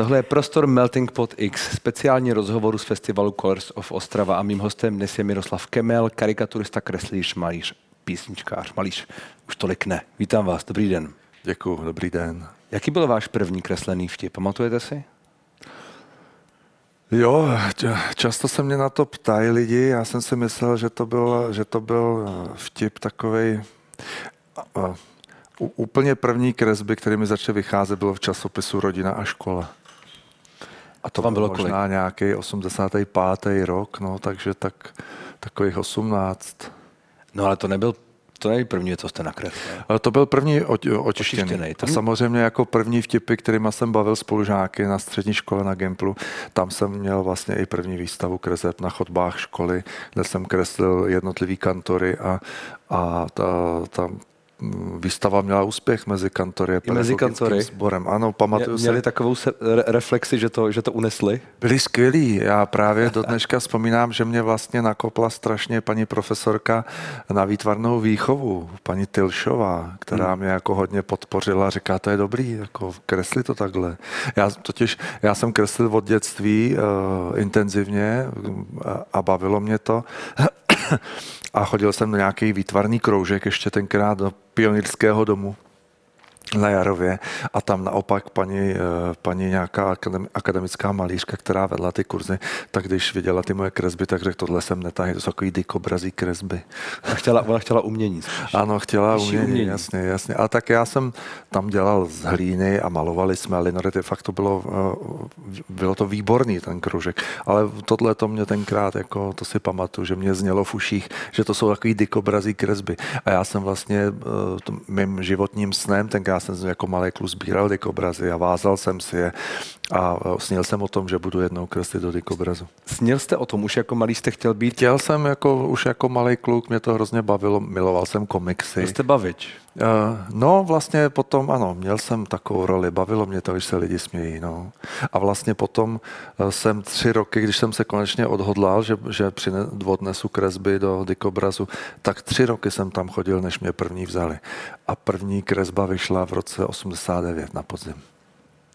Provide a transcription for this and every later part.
Tohle je prostor Melting Pot X, speciální rozhovoru z festivalu Colors of Ostrava a mým hostem dnes je Miroslav Kemel, karikaturista, kreslíř, malíř, písničkář, malíř, už tolik ne. Vítám vás, dobrý den. Děkuji, dobrý den. Jaký byl váš první kreslený vtip, pamatujete si? Jo, často se mě na to ptají lidi, já jsem si myslel, že to byl, že to byl eh, vtip takovej, úplně první kresby, který mi začaly vycházet, bylo v časopisu Rodina a škola. A to vám bylo možná kolik? nějaký 85. rok, no, takže tak, takových 18. No ale to nebyl to není první, co jste nakreslil. Ale to byl první otištěný. otištěný. A samozřejmě jako první vtipy, kterými jsem bavil spolužáky na střední škole na Gimplu, tam jsem měl vlastně i první výstavu kreseb na chodbách školy, kde jsem kreslil jednotlivý kantory a, a ta, tam výstava měla úspěch mezi kantory a mezi kantory. sborem. Ano, pamatuju Mě, Měli se. takovou se, re, reflexi, že to, že to unesli? Byli skvělí. Já právě do dneška vzpomínám, že mě vlastně nakopla strašně paní profesorka na výtvarnou výchovu, paní Tilšová, která hmm. mě jako hodně podpořila. Říká, to je dobrý, jako kresli to takhle. Já totiž, já jsem kreslil od dětství uh, intenzivně a, a bavilo mě to. a chodil jsem do nějaký výtvarný kroužek ještě tenkrát do pionýrského domu na Jarově a tam naopak paní, eh, paní nějaká akademická malířka, která vedla ty kurzy, tak když viděla ty moje kresby, tak řekl, tohle jsem netahy, to jsou takový dikobrazí kresby. A chtěla, ona chtěla umění spíš. Ano, chtěla umění, umění, jasně, jasně. A tak já jsem tam dělal z hlíny a malovali jsme linoryty, fakt to bylo, eh, bylo to výborný ten kružek, ale tohle to mě tenkrát, jako to si pamatuju, že mě znělo v uších, že to jsou takový dikobrazí kresby. A já jsem vlastně eh, mým životním snem tenkrát jsem jako malý kluk sbíral dikobrazy a vázal jsem si je a snil jsem o tom, že budu jednou kreslit do dikobrazu. Snil jste o tom, už jako malý jste chtěl být? Chtěl jsem jako, už jako malý kluk, mě to hrozně bavilo, miloval jsem komiksy. jste bavič? Uh, no vlastně potom ano, měl jsem takovou roli, bavilo mě to, když se lidi smějí. No. A vlastně potom uh, jsem tři roky, když jsem se konečně odhodlal, že, že odnesu kresby do dikobrazu, tak tři roky jsem tam chodil, než mě první vzali. A první kresba vyšla v roce 89 na podzim.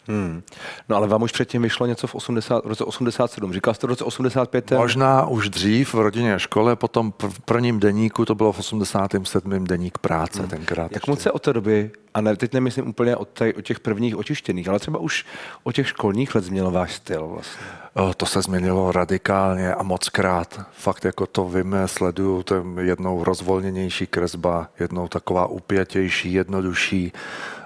Hmm. No ale vám už předtím vyšlo něco v, 80, v roce 87. Říkal jste v roce 85. Ten... Možná už dřív v rodině a škole, potom v prvním deníku, to bylo v 87. deník práce hmm. tenkrát. Jak moc se od té doby, a ne, teď nemyslím úplně od, tej, od těch prvních očištěných, ale třeba už od těch školních let změnil váš styl vlastně? O, to se změnilo radikálně a moc krát. Fakt jako to vím, sleduju, to jednou rozvolněnější kresba, jednou taková upětější, jednodušší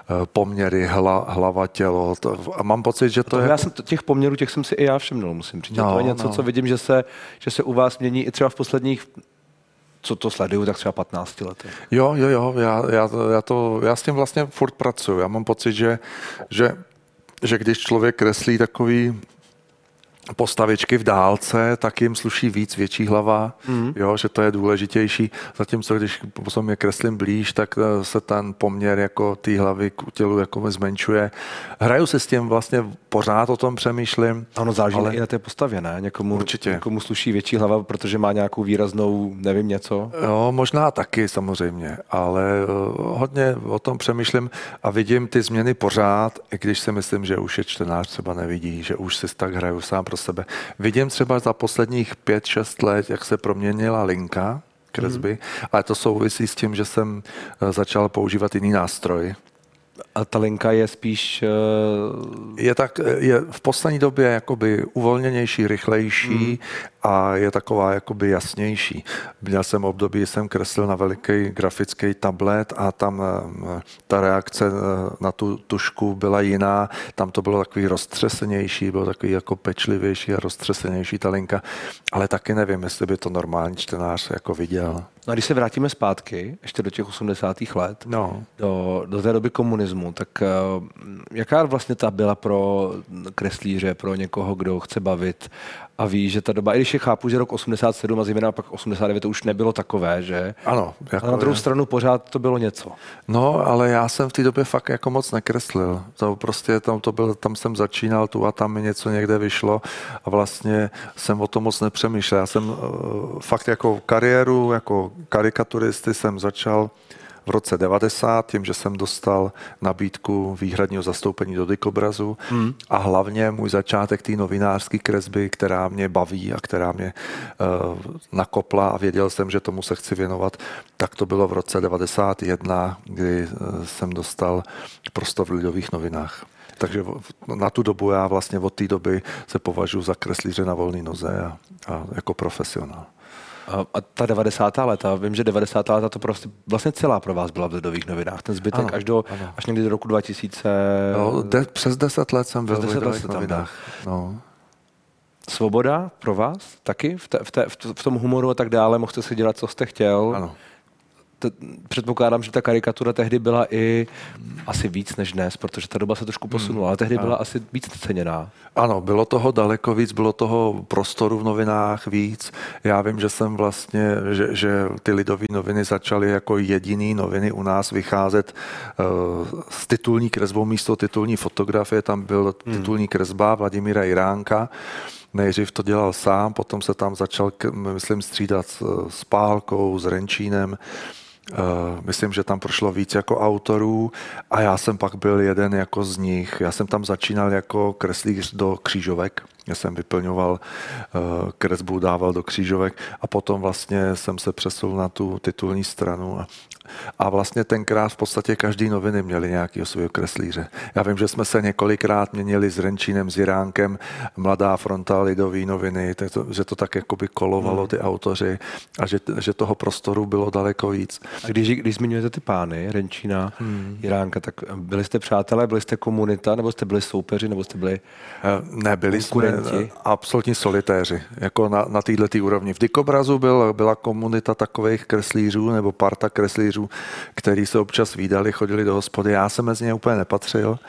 Eh, poměry hla, hlava, tělo. To, a mám pocit, že to, to je... Já jsem těch poměrů, těch jsem si i já všimnul, musím říct. No, to je něco, no. co vidím, že se, že se u vás mění i třeba v posledních co to sleduju, tak třeba 15 lety. Jo, jo, jo, já, já, já, to, já s tím vlastně furt pracuji. Já mám pocit, že, že, že když člověk kreslí takový postavičky v dálce, tak jim sluší víc větší hlava, mm. jo, že to je důležitější. Zatímco když potom je kreslím blíž, tak eh, se ten poměr jako té hlavy k tělu jako zmenšuje. Hraju se s tím vlastně pořád o tom přemýšlím. Ano, záleží ale... i na té postavě, ne? Někomu, Určitě. někomu sluší větší hlava, protože má nějakou výraznou, nevím, něco. Jo, možná taky samozřejmě, ale uh, hodně o tom přemýšlím a vidím ty změny pořád, i když si myslím, že už je čtenář třeba nevidí, že už si tak hraju sám pro sebe. Vidím třeba za posledních 5-6 let, jak se proměnila linka kresby, mm. ale to souvisí s tím, že jsem eh, začal používat jiný nástroj. A ta linka je spíš... Uh... Je tak, je v poslední době jakoby uvolněnější, rychlejší mm a je taková jakoby jasnější. Měl jsem období, jsem kreslil na veliký grafický tablet a tam eh, ta reakce eh, na tu tušku byla jiná, tam to bylo takový roztřesenější, bylo takový jako pečlivější a roztřesenější ta linka, ale taky nevím, jestli by to normální čtenář jako viděl. No a když se vrátíme zpátky, ještě do těch 80. let, no. do, do té doby komunismu, tak uh, jaká vlastně ta byla pro kreslíře, pro někoho, kdo chce bavit a ví, že ta doba, i když je chápu, že rok 87 a zejména pak 89 to už nebylo takové, že? Ano. Jako ale na druhou je. stranu pořád to bylo něco. No, ale já jsem v té době fakt jako moc nekreslil. To prostě tam to byl, tam jsem začínal, tu a tam mi něco někde vyšlo a vlastně jsem o tom moc nepřemýšlel. Já jsem uh, fakt jako kariéru, jako karikaturisty jsem začal v roce 90, tím, že jsem dostal nabídku výhradního zastoupení do Dikobrazu hmm. a hlavně můj začátek té novinářské kresby, která mě baví a která mě uh, nakopla a věděl jsem, že tomu se chci věnovat, tak to bylo v roce 91, kdy uh, jsem dostal prostor v Lidových novinách. Takže na tu dobu já vlastně od té doby se považuji za kreslíře na volné noze a, a jako profesionál. A, ta 90. leta, vím, že 90. leta to prostě vlastně celá pro vás byla v Lidových novinách, ten zbytek ano, až, do, ano. až někdy do roku 2000. No, de, přes 10 let jsem byl v Lidových novinách. No. Svoboda pro vás taky v, te, v, te, v tom humoru a tak dále, mohl si dělat, co jste chtěl. Ano t- předpokládám, že ta karikatura tehdy byla i asi víc než dnes, protože ta doba se trošku hmm. posunula, ale tehdy byla asi víc ceněná. Ano, bylo toho daleko víc, bylo toho prostoru v novinách víc. Já vím, že jsem vlastně, že, že ty lidové noviny začaly jako jediný noviny u nás vycházet uh, s titulní kresbou místo titulní fotografie. Tam byl hmm. titulní kresba Vladimíra Iránka. Nejdřív to dělal sám, potom se tam začal, myslím, střídat s Pálkou, s Renčínem. Uh, myslím, že tam prošlo víc jako autorů a já jsem pak byl jeden jako z nich. Já jsem tam začínal jako kreslíř do křížovek. Já jsem vyplňoval uh, kresbu, dával do křížovek a potom vlastně jsem se přesunul na tu titulní stranu a, a vlastně tenkrát v podstatě každý noviny měli nějakého svého kreslíře. Já vím, že jsme se několikrát měnili s Renčínem, s Jiránkem, Mladá fronta, Lidový noviny, to, že to tak jakoby kolovalo hmm. ty autoři a že, že toho prostoru bylo daleko víc. A když, když zmiňujete ty pány, Renčína, hmm. Jiránka, tak byli jste přátelé, byli jste komunita, nebo jste byli soupeři, nebo jste byli eh, Nebyli jsme absolutní solitéři, jako na, na této úrovni. V Dikobrazu byl, byla komunita takových kreslířů, nebo parta kreslířů, který se občas výdali, chodili do hospody. Já jsem mezi ně úplně nepatřil.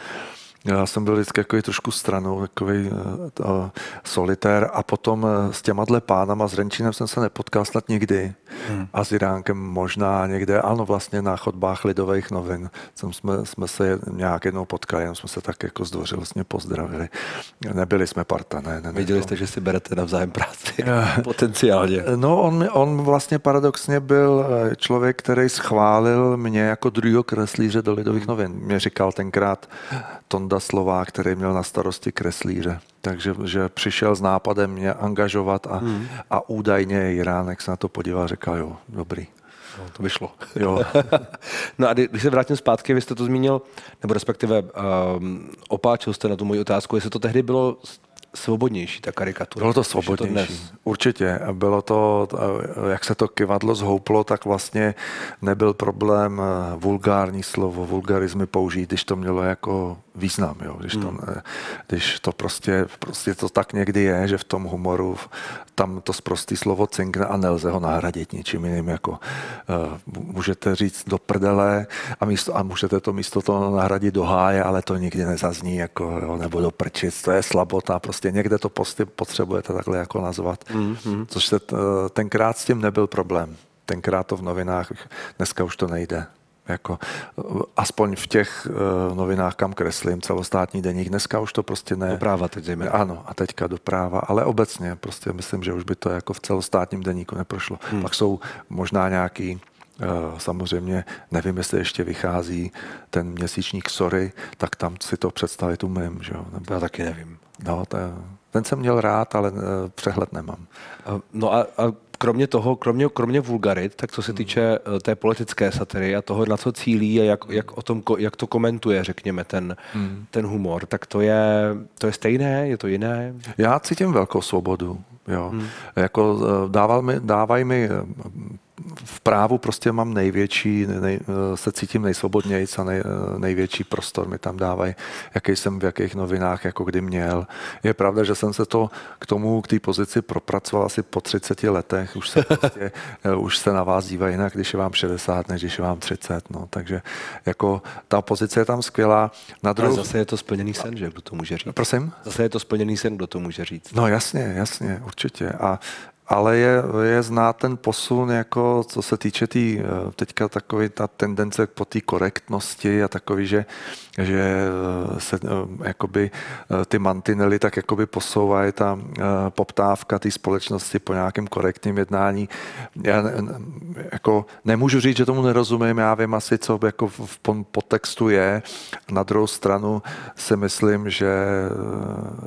Já jsem byl vždycky takový trošku stranou, takový uh, solitér a potom uh, s těma dle pánama, s Renčinem jsem se nepotkal snad nikdy hmm. a s Iránkem možná někde, ano vlastně na chodbách lidových novin jsem, jsme, jsme se nějak jednou potkali, jenom jsme se tak jako zdvořilostně pozdravili. Nebyli jsme parta, ne. ne Viděli ne, jste, že si berete navzájem práci potenciálně. No on, on vlastně paradoxně byl člověk, který schválil mě jako druhého kreslíře do lidových novin. Mě říkal tenkrát Ton Tonda Slová, který měl na starosti kreslíře. Takže že přišel s nápadem mě angažovat a, hmm. a údajně Iránek se na to podíval a řekl, jo, dobrý. No, to vyšlo. Jo. no a když se vrátím zpátky, vy jste to zmínil, nebo respektive um, opáčil jste na tu moji otázku, jestli to tehdy bylo svobodnější, ta karikatura. Bylo to svobodnější, to určitě. Bylo to, jak se to kivadlo zhouplo, tak vlastně nebyl problém eh, vulgární slovo, vulgarizmy použít, když to mělo jako význam, jo. Když, to, hmm. když to prostě, prostě to tak někdy je, že v tom humoru tam to zprostý slovo cinkne a nelze ho nahradit ničím jiným, jako uh, můžete říct do prdele a, místo, a můžete to místo toho nahradit do háje, ale to nikdy nezazní, jako, jo, nebo do prčic, to je slabota, prostě někde to prostě potřebujete takhle jako nazvat, mm-hmm. což se tenkrát s tím nebyl problém. Tenkrát to v novinách, dneska už to nejde jako aspoň v těch uh, novinách, kam kreslím, celostátní deník. Dneska už to prostě ne. Dopráva teď zejména. Ano, a teďka dopráva, ale obecně prostě myslím, že už by to jako v celostátním deníku neprošlo. Hmm. Pak jsou možná nějaký Uh, samozřejmě nevím, jestli ještě vychází ten měsíčník Sorry, tak tam si to představit umím. Že jo? Nebo... Já taky nevím. No, to, ten jsem měl rád, ale uh, přehled nemám. No a, a kromě toho, kromě, kromě vulgarit, tak co se týče hmm. té politické satiry a toho, na co cílí a jak, jak, o tom, jak to komentuje, řekněme, ten, hmm. ten humor, tak to je, to je stejné, je to jiné? Já cítím velkou svobodu. Jo. Hmm. Jako eh, dával mi, dávají mi v právu prostě mám největší, nej, se cítím nejsvobodněji a nej, největší prostor mi tam dávají, jaký jsem v jakých novinách jako kdy měl. Je pravda, že jsem se to k tomu, k té pozici propracoval asi po 30 letech. Už se, prostě, už se na vás dívají jinak, když je vám 60, než když je vám 30. No. Takže jako ta pozice je tam skvělá. Na druhou... Ale zase je to splněný sen, že kdo to může říct. Prosím? Zase je to splněný sen, kdo to může říct. No jasně, jasně, určitě. A ale je, je znát ten posun, jako co se týče tý, eh, teďka takový ta tendence po té korektnosti a takový, že, že eh, se eh, jakoby ty mantinely tak jakoby posouvají ta poptávka té společnosti po nějakém korektním jednání. Já jako nemůžu říct, že tomu nerozumím, já vím asi, co jako v podtextu je. Na druhou stranu si myslím, že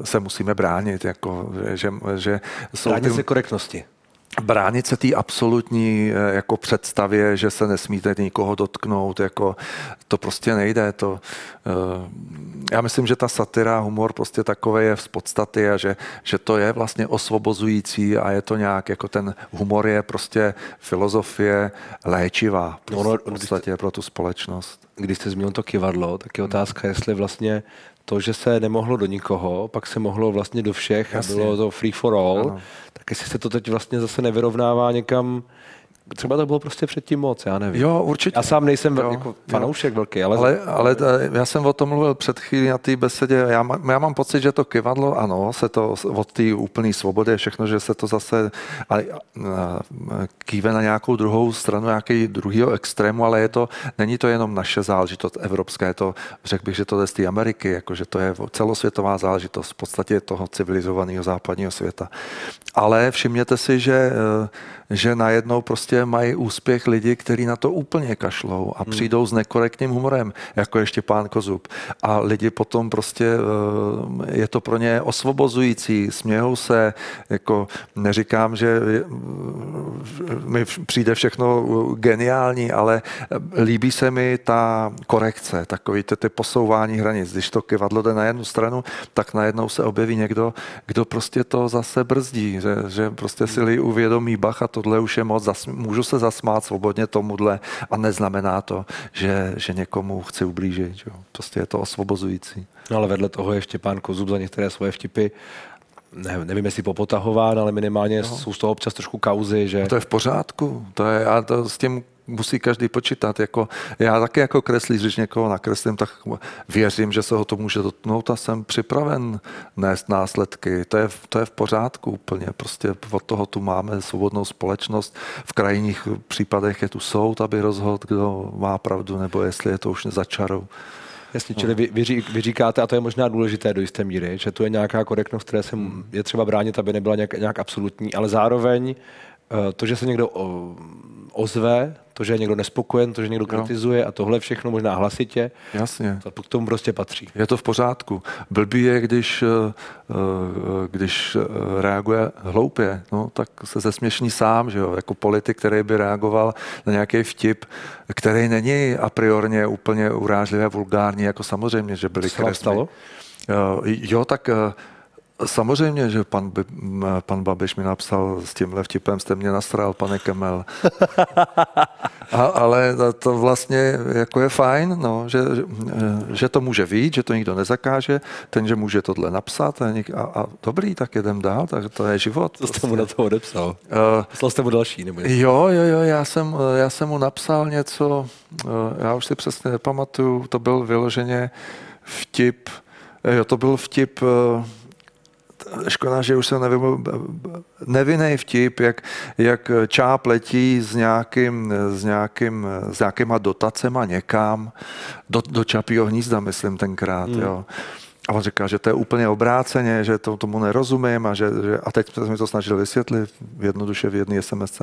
se musíme bránit, jako, že, že jsou bránit ty... se korektnosti bránit se té absolutní eh, jako představě, že se nesmíte nikoho dotknout, jako to prostě nejde. To, eh, já myslím, že ta satira, humor prostě takové je z podstaty a že, že to je vlastně osvobozující a je to nějak, jako ten humor je prostě filozofie léčivá no, no, v podstatě pro tu společnost. Když jste zmínil to kivadlo, tak je otázka, jestli vlastně to, že se nemohlo do nikoho, pak se mohlo vlastně do všech Jasně. a bylo to free for all, ano. tak jestli se to teď vlastně zase nevyrovnává někam třeba to bylo prostě předtím moc, já nevím. Jo, určitě. Já sám nejsem jo, jako fanoušek jo. velký, ale... Ale, ale já jsem o tom mluvil před chvílí na té besedě. Já, má, já mám pocit, že to kivadlo, ano, se to od té úplné svobody, všechno, že se to zase ale, kýve na nějakou druhou stranu, nějaký druhýho extrému, ale je to, není to jenom naše záležitost evropská, je to, řekl bych, že to je z té Ameriky, jakože to je celosvětová záležitost v podstatě toho civilizovaného západního světa. Ale všimněte si, že že najednou prostě mají úspěch lidi, kteří na to úplně kašlou a hmm. přijdou s nekorektním humorem, jako ještě pán Kozub. A lidi potom prostě, eh, je to pro ně osvobozující, smějou se, jako neříkám, že eh, mi přijde všechno geniální, ale líbí se mi ta korekce, takový ty, ty posouvání hranic. Když to kivadlo jde na jednu stranu, tak najednou se objeví někdo, kdo prostě to zase brzdí, že, že prostě si li uvědomí bacha, tohle už je moc, můžu se zasmát svobodně tomuhle a neznamená to, že, že někomu chci ublížit. Jo. Prostě je to osvobozující. No ale vedle toho ještě pán Kozub za některé svoje vtipy ne, nevím, jestli popotahován, ale minimálně no. jsou z toho občas trošku kauzy, že... A to je v pořádku. To je, a to s tím musí každý počítat. Jako, já taky jako kreslíř, když někoho nakreslím, tak věřím, že se ho to může dotknout a jsem připraven nést následky. To je, to je v pořádku úplně. Prostě od toho tu máme svobodnou společnost. V krajních případech je tu soud, aby rozhodl, kdo má pravdu, nebo jestli je to už začarou. Jasně, čili vy, vy, vy říkáte, a to je možná důležité do jisté míry, že tu je nějaká korektnost, které se je třeba bránit, aby nebyla nějak, nějak absolutní, ale zároveň eh, to, že se někdo ozve, to, že je někdo nespokojen, to, že někdo kritizuje a tohle všechno možná hlasitě, Jasně. to k tomu prostě patří. Je to v pořádku. Blbý je, když, eh, eh, když eh, reaguje hloupě, no, tak se zesměšní sám, že jo, jako politik, který by reagoval na nějaký vtip, který není a priorně úplně urážlivý a vulgární, jako samozřejmě, že byli kresmy. stalo? Jo, tak Samozřejmě, že pan, pan Babiš mi napsal s tímhle vtipem, jste mě nasral, pane Kemel. A, ale to vlastně jako je fajn, no, že, že to může vít, že to nikdo nezakáže, ten, že může tohle napsat a, a, a dobrý, tak jedem dál, tak to je život. Co jste mu na to odepsal? Uh, Poslal jste mu další? Nebo jo, jo, jo, já jsem, já jsem mu napsal něco, uh, já už si přesně nepamatuju, to byl vyloženě vtip, jo, to byl vtip, uh, škoda, že už se nevím, nevinný vtip, jak, jak čáp letí s, nějakým, s, nějakým, s nějakýma dotacema někam, do, do Čapího hnízda, myslím tenkrát, hmm. jo. A on říká, že to je úplně obráceně, že to, tomu nerozumím a, že, že, a teď jsem mi to snažil vysvětlit jednoduše v jedné SMS,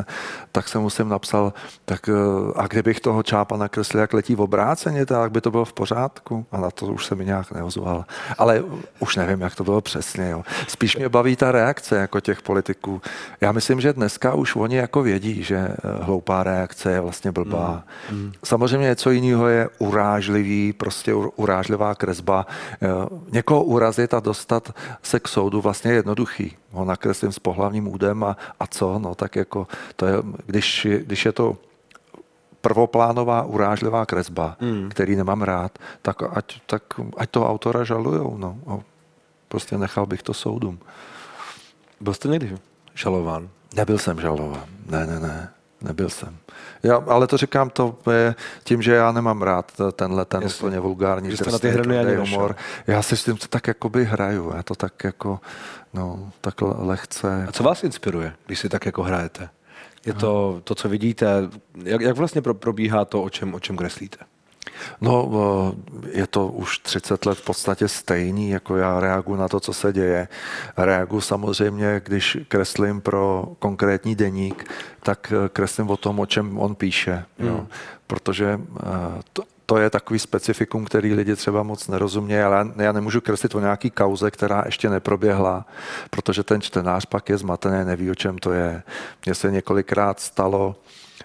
tak jsem mu sem napsal, tak eh, a kdybych toho čápa nakreslil, jak letí v obráceně, tak by to bylo v pořádku. A na to už se mi nějak neozval. Ale už nevím, jak to bylo přesně. Jo. Spíš mě baví ta reakce jako těch politiků. Já myslím, že dneska už oni jako vědí, že eh, hloupá reakce je vlastně blbá. Mm. Mm. Samozřejmě něco jiného je urážlivý, prostě urážlivá kresba někoho urazit a dostat se k soudu vlastně je jednoduchý. Ho nakreslím s pohlavním údem a, a co? No tak jako to je, když, když je to prvoplánová urážlivá kresba, mm. který nemám rád, tak ať, tak ať toho autora žalujou. No. Prostě nechal bych to soudům. Byl jste někdy žalován? Nebyl jsem žalován. Ne, ne, ne. Nebyl jsem. Já, ale to říkám to je tím, že já nemám rád tenhle ten Jasně. úplně vulgární Že jste na drsný, ty ani humor. Já si s tím to tak jakoby hraju. Já to tak jako, no, tak le- lehce. A co vás inspiruje, když si tak jako hrajete? Je to to, co vidíte? Jak, jak vlastně pro, probíhá to, o čem, o čem kreslíte? No, eh, je to už 30 let v podstatě stejný, jako já reaguji na to, co se děje. Reaguji samozřejmě, když kreslím pro konkrétní deník, tak eh, kreslím o tom, o čem on píše. Jo. Protože eh, to, to je takový specifikum, který lidi třeba moc nerozumějí, ale já- já nemůžu kreslit o nějaký kauze, která ještě neproběhla, protože ten čtenář pak je zmatený, neví, o čem to je. Mně se několikrát stalo,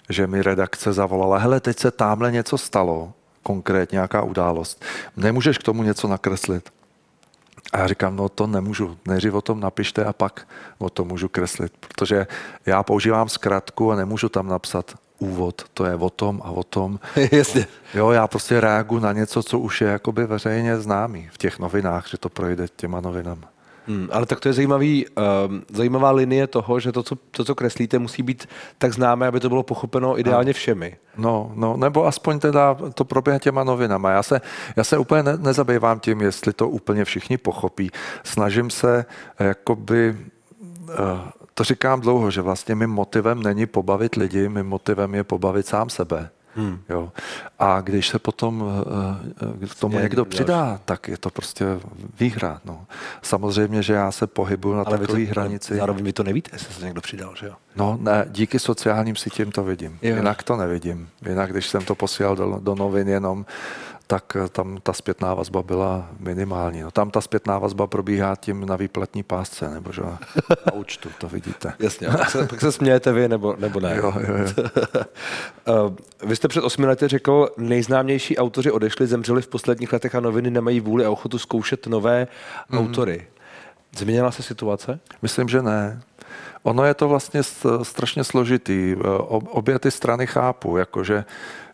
že mi redakce zavolala, hele, teď se tamhle něco stalo, konkrétně nějaká událost. Nemůžeš k tomu něco nakreslit? A já říkám, no to nemůžu, nejdřív o tom napište a pak o tom můžu kreslit, protože já používám zkratku a nemůžu tam napsat úvod, to je o tom a o tom. Jasně. Jo, já prostě reaguji na něco, co už je jakoby veřejně známý v těch novinách, že to projde těma novinama. Hmm, ale tak to je zajímavý, um, zajímavá linie toho, že to co, to, co kreslíte, musí být tak známé, aby to bylo pochopeno ideálně všemi. No, no, nebo aspoň teda to proběhne těma novinama. Já se, já se úplně ne, nezabývám tím, jestli to úplně všichni pochopí. Snažím se jakoby, eh, to říkám dlouho, že vlastně mým motivem není pobavit lidi, mým motivem je pobavit sám sebe. Hmm. Jo. A když se potom eh, eh, k tomu Je někdo další. přidá, tak je to prostě výhra. No. Samozřejmě, že já se pohybuju na Ale takové hranici. zároveň vy to nevíte, jestli se někdo přidal, že jo? No ne, díky sociálním sítím to vidím. Jo. Jinak to nevidím. Jinak, když jsem to posílal do, do novin jenom, tak eh, tam ta zpětná vazba byla minimální. No, tam ta zpětná vazba probíhá tím na výplatní pásce, nebo že na účtu, to vidíte. Jasně, pak se, pak se smějete vy, nebo, nebo ne. Jo, jo, jo. Uh, Vy jste před osmi lety řekl, nejznámější autoři odešli, zemřeli v posledních letech a noviny nemají vůli a ochotu zkoušet nové mm. autory. Změnila se situace? Myslím, že ne. Ono je to vlastně strašně složitý. Eh, Ob- Obě ty strany chápu, jakože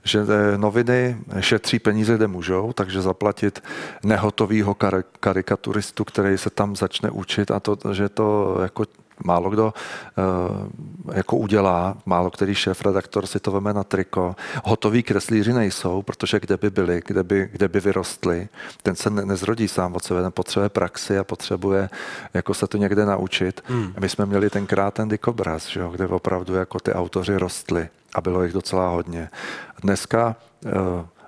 že eh, noviny šetří peníze, kde můžou, takže zaplatit nehotovýho kar- karikaturistu, který se tam začne učit a to, že to jako málo kdo eh, jako udělá, málo který šéf redaktor si to veme na triko. Hotoví kreslíři nejsou, protože kde by byli, kde by, kde by vyrostli. Ten se ne- nezrodí sám od sebe, ten potřebuje praxi a potřebuje jako se to někde naučit. Hmm. My jsme měli tenkrát ten dikobraz, že jo, kde opravdu jako ty autoři rostli a bylo jich docela hodně. Dneska eh,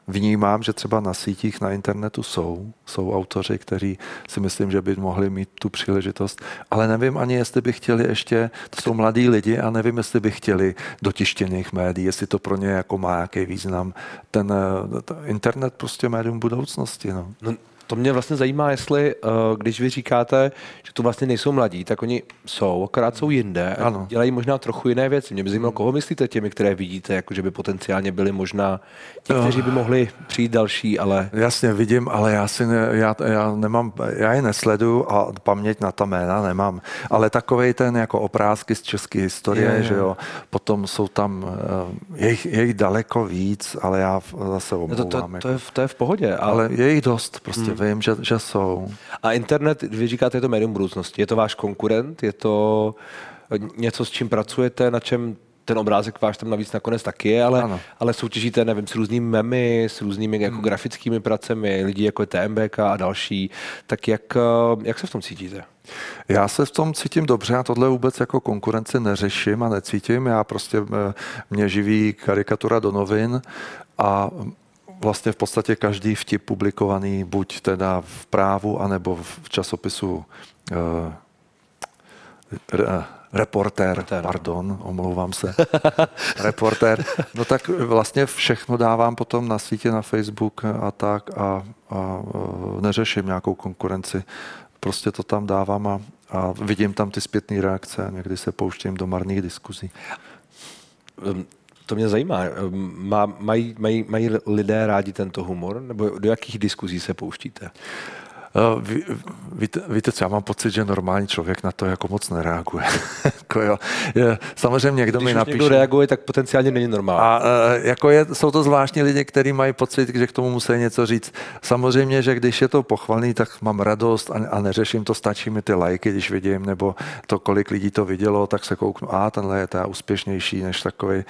vnímám, že třeba na sítích na internetu jsou, jsou autoři, kteří si myslím, že by mohli mít tu příležitost, ale nevím ani, jestli by chtěli ještě, to jsou mladí lidi a nevím, jestli by chtěli do tištěných médií, jestli to pro ně jako má nějaký význam. Ten eh, t- internet prostě médium budoucnosti. No. No, to mě vlastně zajímá, jestli, uh, když vy říkáte, že tu vlastně nejsou mladí, tak oni jsou, akorát jsou jinde a Ano. dělají možná trochu jiné věci. Mě by zajímalo, koho myslíte těmi, které vidíte, jako že by potenciálně byli možná ti, kteří by mohli přijít další, ale Jasně, vidím, ale já si ne, já, já nemám, já je nesledu a paměť na ta jména nemám. Ale takovej ten jako oprázky z české historie, Jo, jo. že jo, potom jsou tam, eh, je jich, je jich daleko víc, ale já zase no to, omlouvám. to, to, jako. je, v- to je v pohodě. Ale, ale je jich dost, prostě vím, že, že jsou. a internet, vy říkáte, je to médium budoucnosti. Je to váš konkurent? Je to něco, s čím pracujete, na čem ten obrázek váš tam navíc nakonec taky je, ale, Ano. ale soutěžíte, nevím, s různými memy, s různými jako grafickými pracemi, lidí jako je TMBK a další. Tak jak, eh, jak se v tom cítíte? Já se v tom cítím dobře, já tohle vůbec jako konkurenci neřeším a necítím. Já prostě eh, mě živí karikatura do novin a vlastně v podstatě každý vtip publikovaný buď teda v právu, anebo v časopisu eh, re, reportér, Reportér, pardon, omlouvám se, reportér, no tak vlastně všechno dávám potom na sítě, na Facebook a tak a, a eh, neřeším nějakou konkurenci. Prostě to tam dávám a, a vidím tam ty zpětné reakce a někdy se pouštím do marných diskuzí. Um, To mě zajímá. Um, Má, mají, mají, mají lidé rádi tento humor? Nebo do jakých diskuzí se pouštíte? Ví, víte, víte co, já mám pocit, že normální člověk na to jako moc nereaguje. jako jo. Je, samozřejmě někdo Když mi napíše... někdo reaguje, tak potenciálně není normální. A uh, jako je, jsou to zvláštní lidi, kteří mají pocit, že k tomu musí něco říct. Samozřejmě, že když je to pochvalný, tak mám radost a, a neřeším to, stačí mi ty lajky, když vidím, nebo to, kolik lidí to vidělo, tak se kouknu, a tenhle je ta úspěšnější než takový.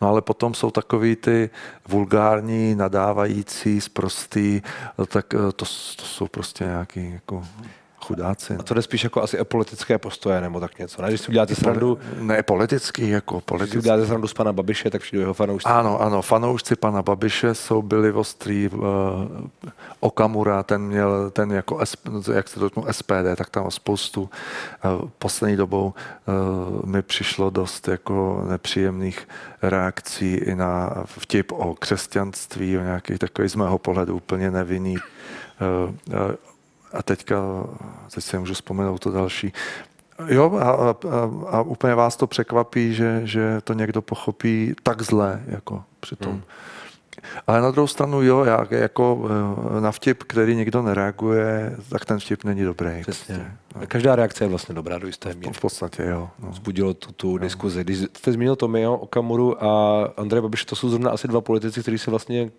No ale potom jsou takový ty vulgární, nadávající, sprostý, tak to, to jsou prostě nějaký jako chudáci. A to jde spíš jako asi o politické postoje nebo tak něco. Ne? Když si uděláte srandu... Ne, politický, jako politický. Když si uděláte srandu z pana Babiše, tak přijdu jeho fanoušci. Ano, ano, fanoušci pana Babiše jsou byli ostrý. Uh, Okamura, ten měl, ten jako, jak se dotknu, SPD, tak tam spoustu. Uh, poslední dobou uh, mi přišlo dost jako nepříjemných reakcí i na vtip o křesťanství, o nějaký takový z mého pohledu úplně nevinný a teďka, teď si můžu vzpomenout to další. Jo, a, a, a úplně vás to překvapí, že, že to někdo pochopí tak zle, jako přitom. Hmm. Ale na druhou stranu, jo, já jako eh, na vtip, který nikdo nereaguje, tak ten vtip není dobrý. Přesně. Prostě, no. Každá reakce je vlastně dobrá do jisté míry. V podstatě, jo. No. Zbudilo tu, tu no. diskuzi. Když jste zmínil Tomio, Okamuru a Andrej Babiš, to jsou zrovna asi dva politici, kteří se vlastně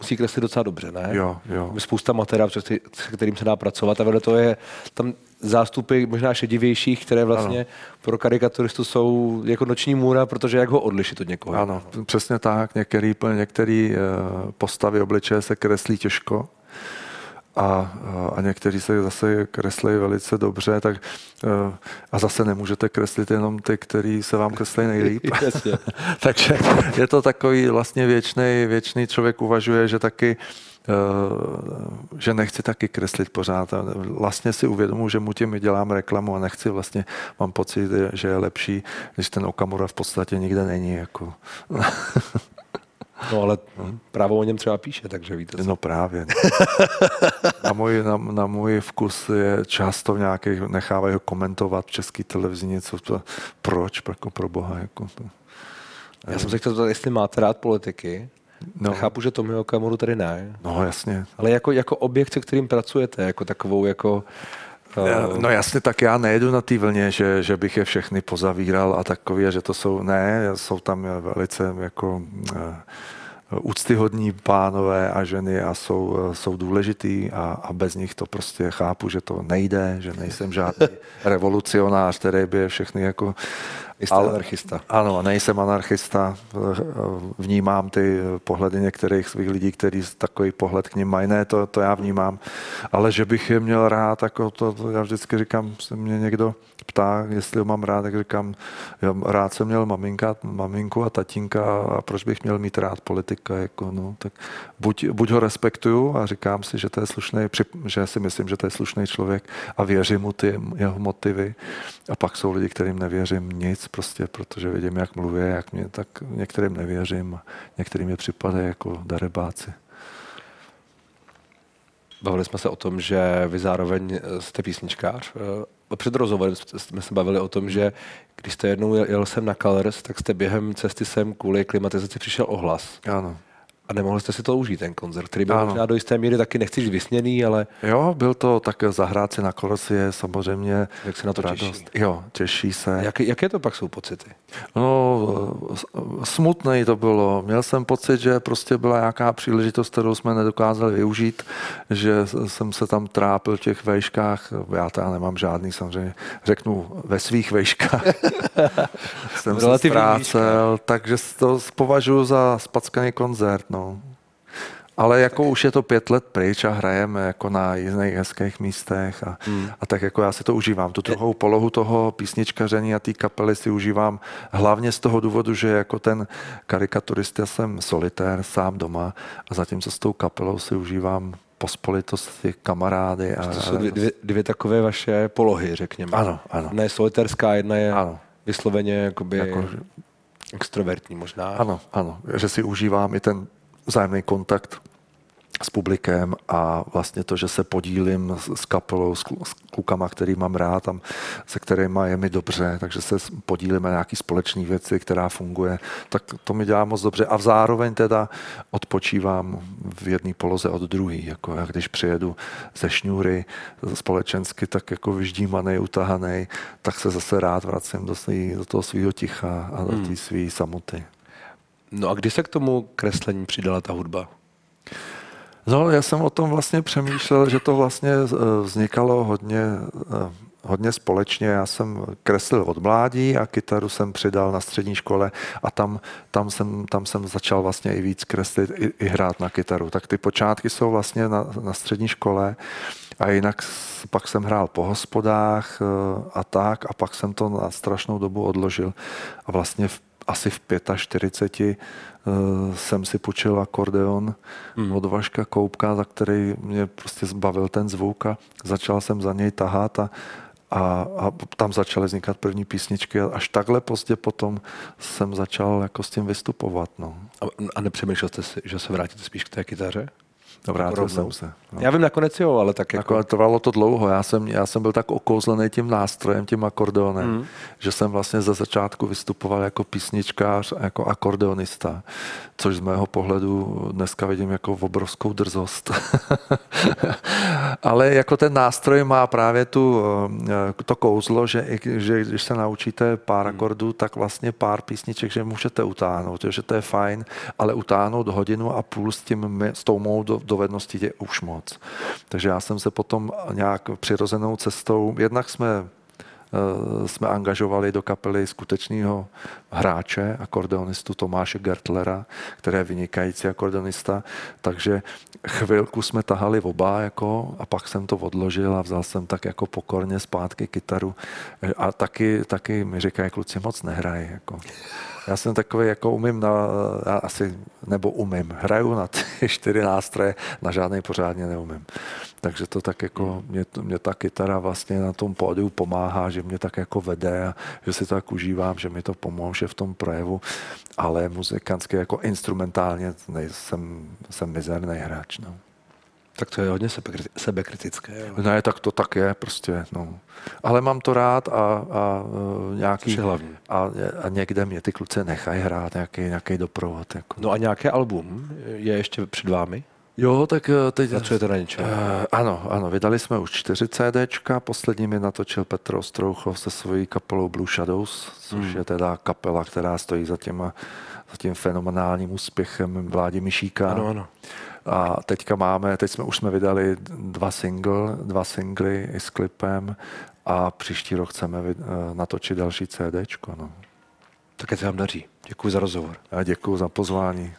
musí kreslit docela dobře, ne? Jo, jo. Spousta materiálů, se kterým se dá pracovat a vedle toho je tam zástupy možná šedivějších, které vlastně ano. pro karikaturistu jsou jako noční můra, protože jak ho odlišit od někoho. Ano, přesně tak. Některý, některý eh, postavy obličeje se kreslí těžko a, a někteří se zase kreslí velice dobře, tak eh, a zase nemůžete kreslit jenom ty, který se vám kreslí nejlíp. Takže je to takový vlastně věčný, věčný člověk uvažuje, že taky eh, že nechci taky kreslit pořád. A vlastně si uvědomuji, že mu tím dělám reklamu a nechci vlastně, mám pocit, že je lepší, když ten Okamura v podstatě nikde není. Jako. No ale právo o něm třeba píše, takže víte. Co. No právě. na, můj, na, na můj vkus je často nějaký, nechávají ho komentovat v české televizi něco, to, proč, jako pro boha. Jako to. Já jsem se chtěl zeptat, jestli máte rád politiky, No. Chápu, že Tomio Okamuru tady ne. No jasně. Ale jako, jako objekt, se kterým pracujete, jako takovou jako. No jasně, tak já nejedu na té vlně, že, že bych je všechny pozavíral a takový, že to jsou, ne, jsou tam velice jako uh, úctyhodní pánové a ženy a jsou, jsou důležitý a, a bez nich to prostě chápu, že to nejde, že nejsem žádný revolucionář, který by je všechny jako Jste ale, anarchista. Ano, nejsem anarchista. Vnímám ty pohledy některých svých lidí, kteří takový pohled k ním mají. Ne, to, to já vnímám. Ale že bych je měl rád, jako to, to já vždycky říkám, se mě někdo ptá, jestli ho mám rád, tak říkám, já rád jsem měl maminka, maminku a tatínka a proč bych měl mít rád politika, jako no, tak buď, buď ho respektuju a říkám si, že to je slušný, že si myslím, že to je slušný člověk a věřím mu ty jeho motivy a pak jsou lidi, kterým nevěřím nic, prostě protože vidím, jak mluví, jak mě, tak některým nevěřím, některým je připadají jako darebáci. Bavili jsme se o tom, že vy zároveň jste písničkář. Před rozhovorem jsme se bavili o tom, že když jste jednou jel sem na Colors, tak jste během cesty sem kvůli klimatizaci přišel ohlas. Ano. A nemohli jste si to užít, ten koncert, který byl ano. možná do jisté míry taky nechci vysněný, ale... Jo, byl to tak zahrát si na kolosi je samozřejmě... Jak se na to radost. těší? Jo, těší se. Jak, jaké to pak jsou pocity? No, smutné to bylo. Měl jsem pocit, že prostě byla nějaká příležitost, kterou jsme nedokázali využít, že jsem se tam trápil v těch vejškách. Já teda nemám žádný, samozřejmě řeknu ve svých vejškách. jsem se ztrácel, takže to považuji za spackaný koncert. No. No. Ale jako už je to pět let pryč a hrajeme jako na jiných hezkých místech a, hmm. a tak jako já si to užívám. Tu druhou polohu toho písničkaření a té kapely si užívám hlavně z toho důvodu, že jako ten karikaturista jsem solitér sám doma a zatímco s tou kapelou si užívám pospolitosti, kamarády. A, to jsou dvě, dvě, dvě takové vaše polohy, řekněme. Ano, ano. Jedna je solitérská, jedna je ano. vysloveně jakoby jako, extrovertní možná. Ano, ano, že si užívám i ten vzájemný kontakt s publikem a vlastně to, že se podílím s kapelou, s klukama, který mám rád a se kterými je mi dobře, takže se podílíme na nějaký společné věci, která funguje, tak to mi dělá moc dobře a zároveň teda odpočívám v jedné poloze od druhé, jako já když přijedu ze šňůry společensky, tak jako vyždímaný, utahaný, tak se zase rád vracím do, svý, do toho svého ticha a do hmm. té své samoty. No a kdy se k tomu kreslení přidala ta hudba? No, já jsem o tom vlastně přemýšlel, že to vlastně eh, vznikalo hodně, eh, hodně společně. Já jsem kreslil od mládí a kytaru jsem přidal na střední škole a tam, tam, jsem, tam jsem začal vlastně i víc kreslit, i, i hrát na kytaru. Tak ty počátky jsou vlastně na, na střední škole a jinak pak jsem hrál po hospodách eh, a tak a pak jsem to na strašnou dobu odložil a vlastně v asi v 45 uh, jsem si počil akordeon mm. od Vaška Koupka, za který mě prostě zbavil ten zvuk a začal jsem za něj tahat a, a, a tam začaly vznikat první písničky a až takhle pozdě potom jsem začal jako s tím vystupovat. No. A, a nepřemýšlel jste si, že se vrátíte spíš k té kytaře? Vrátil jsem se. No. Já vím nakonec jo, ale tak jako... Nakonec trvalo to dlouho. Já jsem, já jsem byl tak okouzlený tím nástrojem, tím akordeonem, mm. že jsem vlastně ze začátku vystupoval jako písničkář a jako akordeonista, což z mého pohledu dneska vidím jako obrovskou drzost. ale jako ten nástroj má právě tu, eh, to kouzlo, že, že když se naučíte pár mm. akordů, tak vlastně pár písniček, že můžete utáhnout, že to je fajn, ale utáhnout hodinu a půl s, tím, s tou mou dovedností je už moc. Takže já jsem se potom nějak přirozenou cestou, jednak jsme jsme angažovali do kapely skutečného hráče, akordeonistu Tomáše Gertlera, který je vynikající akordeonista, takže chvilku jsme tahali oba jako, a pak jsem to odložil a vzal jsem tak jako pokorně zpátky kytaru a taky, taky mi říkají, kluci moc nehrají. Jako. Já jsem takový, jako umím na, asi, nebo umím, hraju na ty čtyři nástroje, na žádný pořádně neumím. Takže to tak jako, hmm. mě, mě ta kytara vlastně na tom pódiu pomáhá, že mě tak jako vede a že si to tak užívám, že mi to pomůže v tom projevu, ale muzikantsky jako instrumentálně nejsem, jsem mizerný hráč. No. Tak to je hodně sebekritické. Ale... Ne, tak to tak je prostě. No. Ale mám to rád a, a e, nějaký... hlavně. A, a někde mě ty kluci nechají hrát nějaký, nějaký doprovod. Jako. No a nějaké album je ještě před vámi? Jo, tak e, teď... Pracujete na něčem? Uh, ano, ano, vydali jsme už čtyři CDčka, poslední mi natočil Petr Ostrouchov se svojí kapelou Blue Shadows, což hmm. je teda kapela, která stojí za, těma, za tím fenomenálním úspěchem Vládi Myšíka. Ano, ano. A teďka máme, teď jsme už jsme vydali dva single, dva singly i s klipem a příští rok chceme eh, natočit další CD. No. Tak se vám daří. Děkuji za rozhovor. A děkuji za pozvání.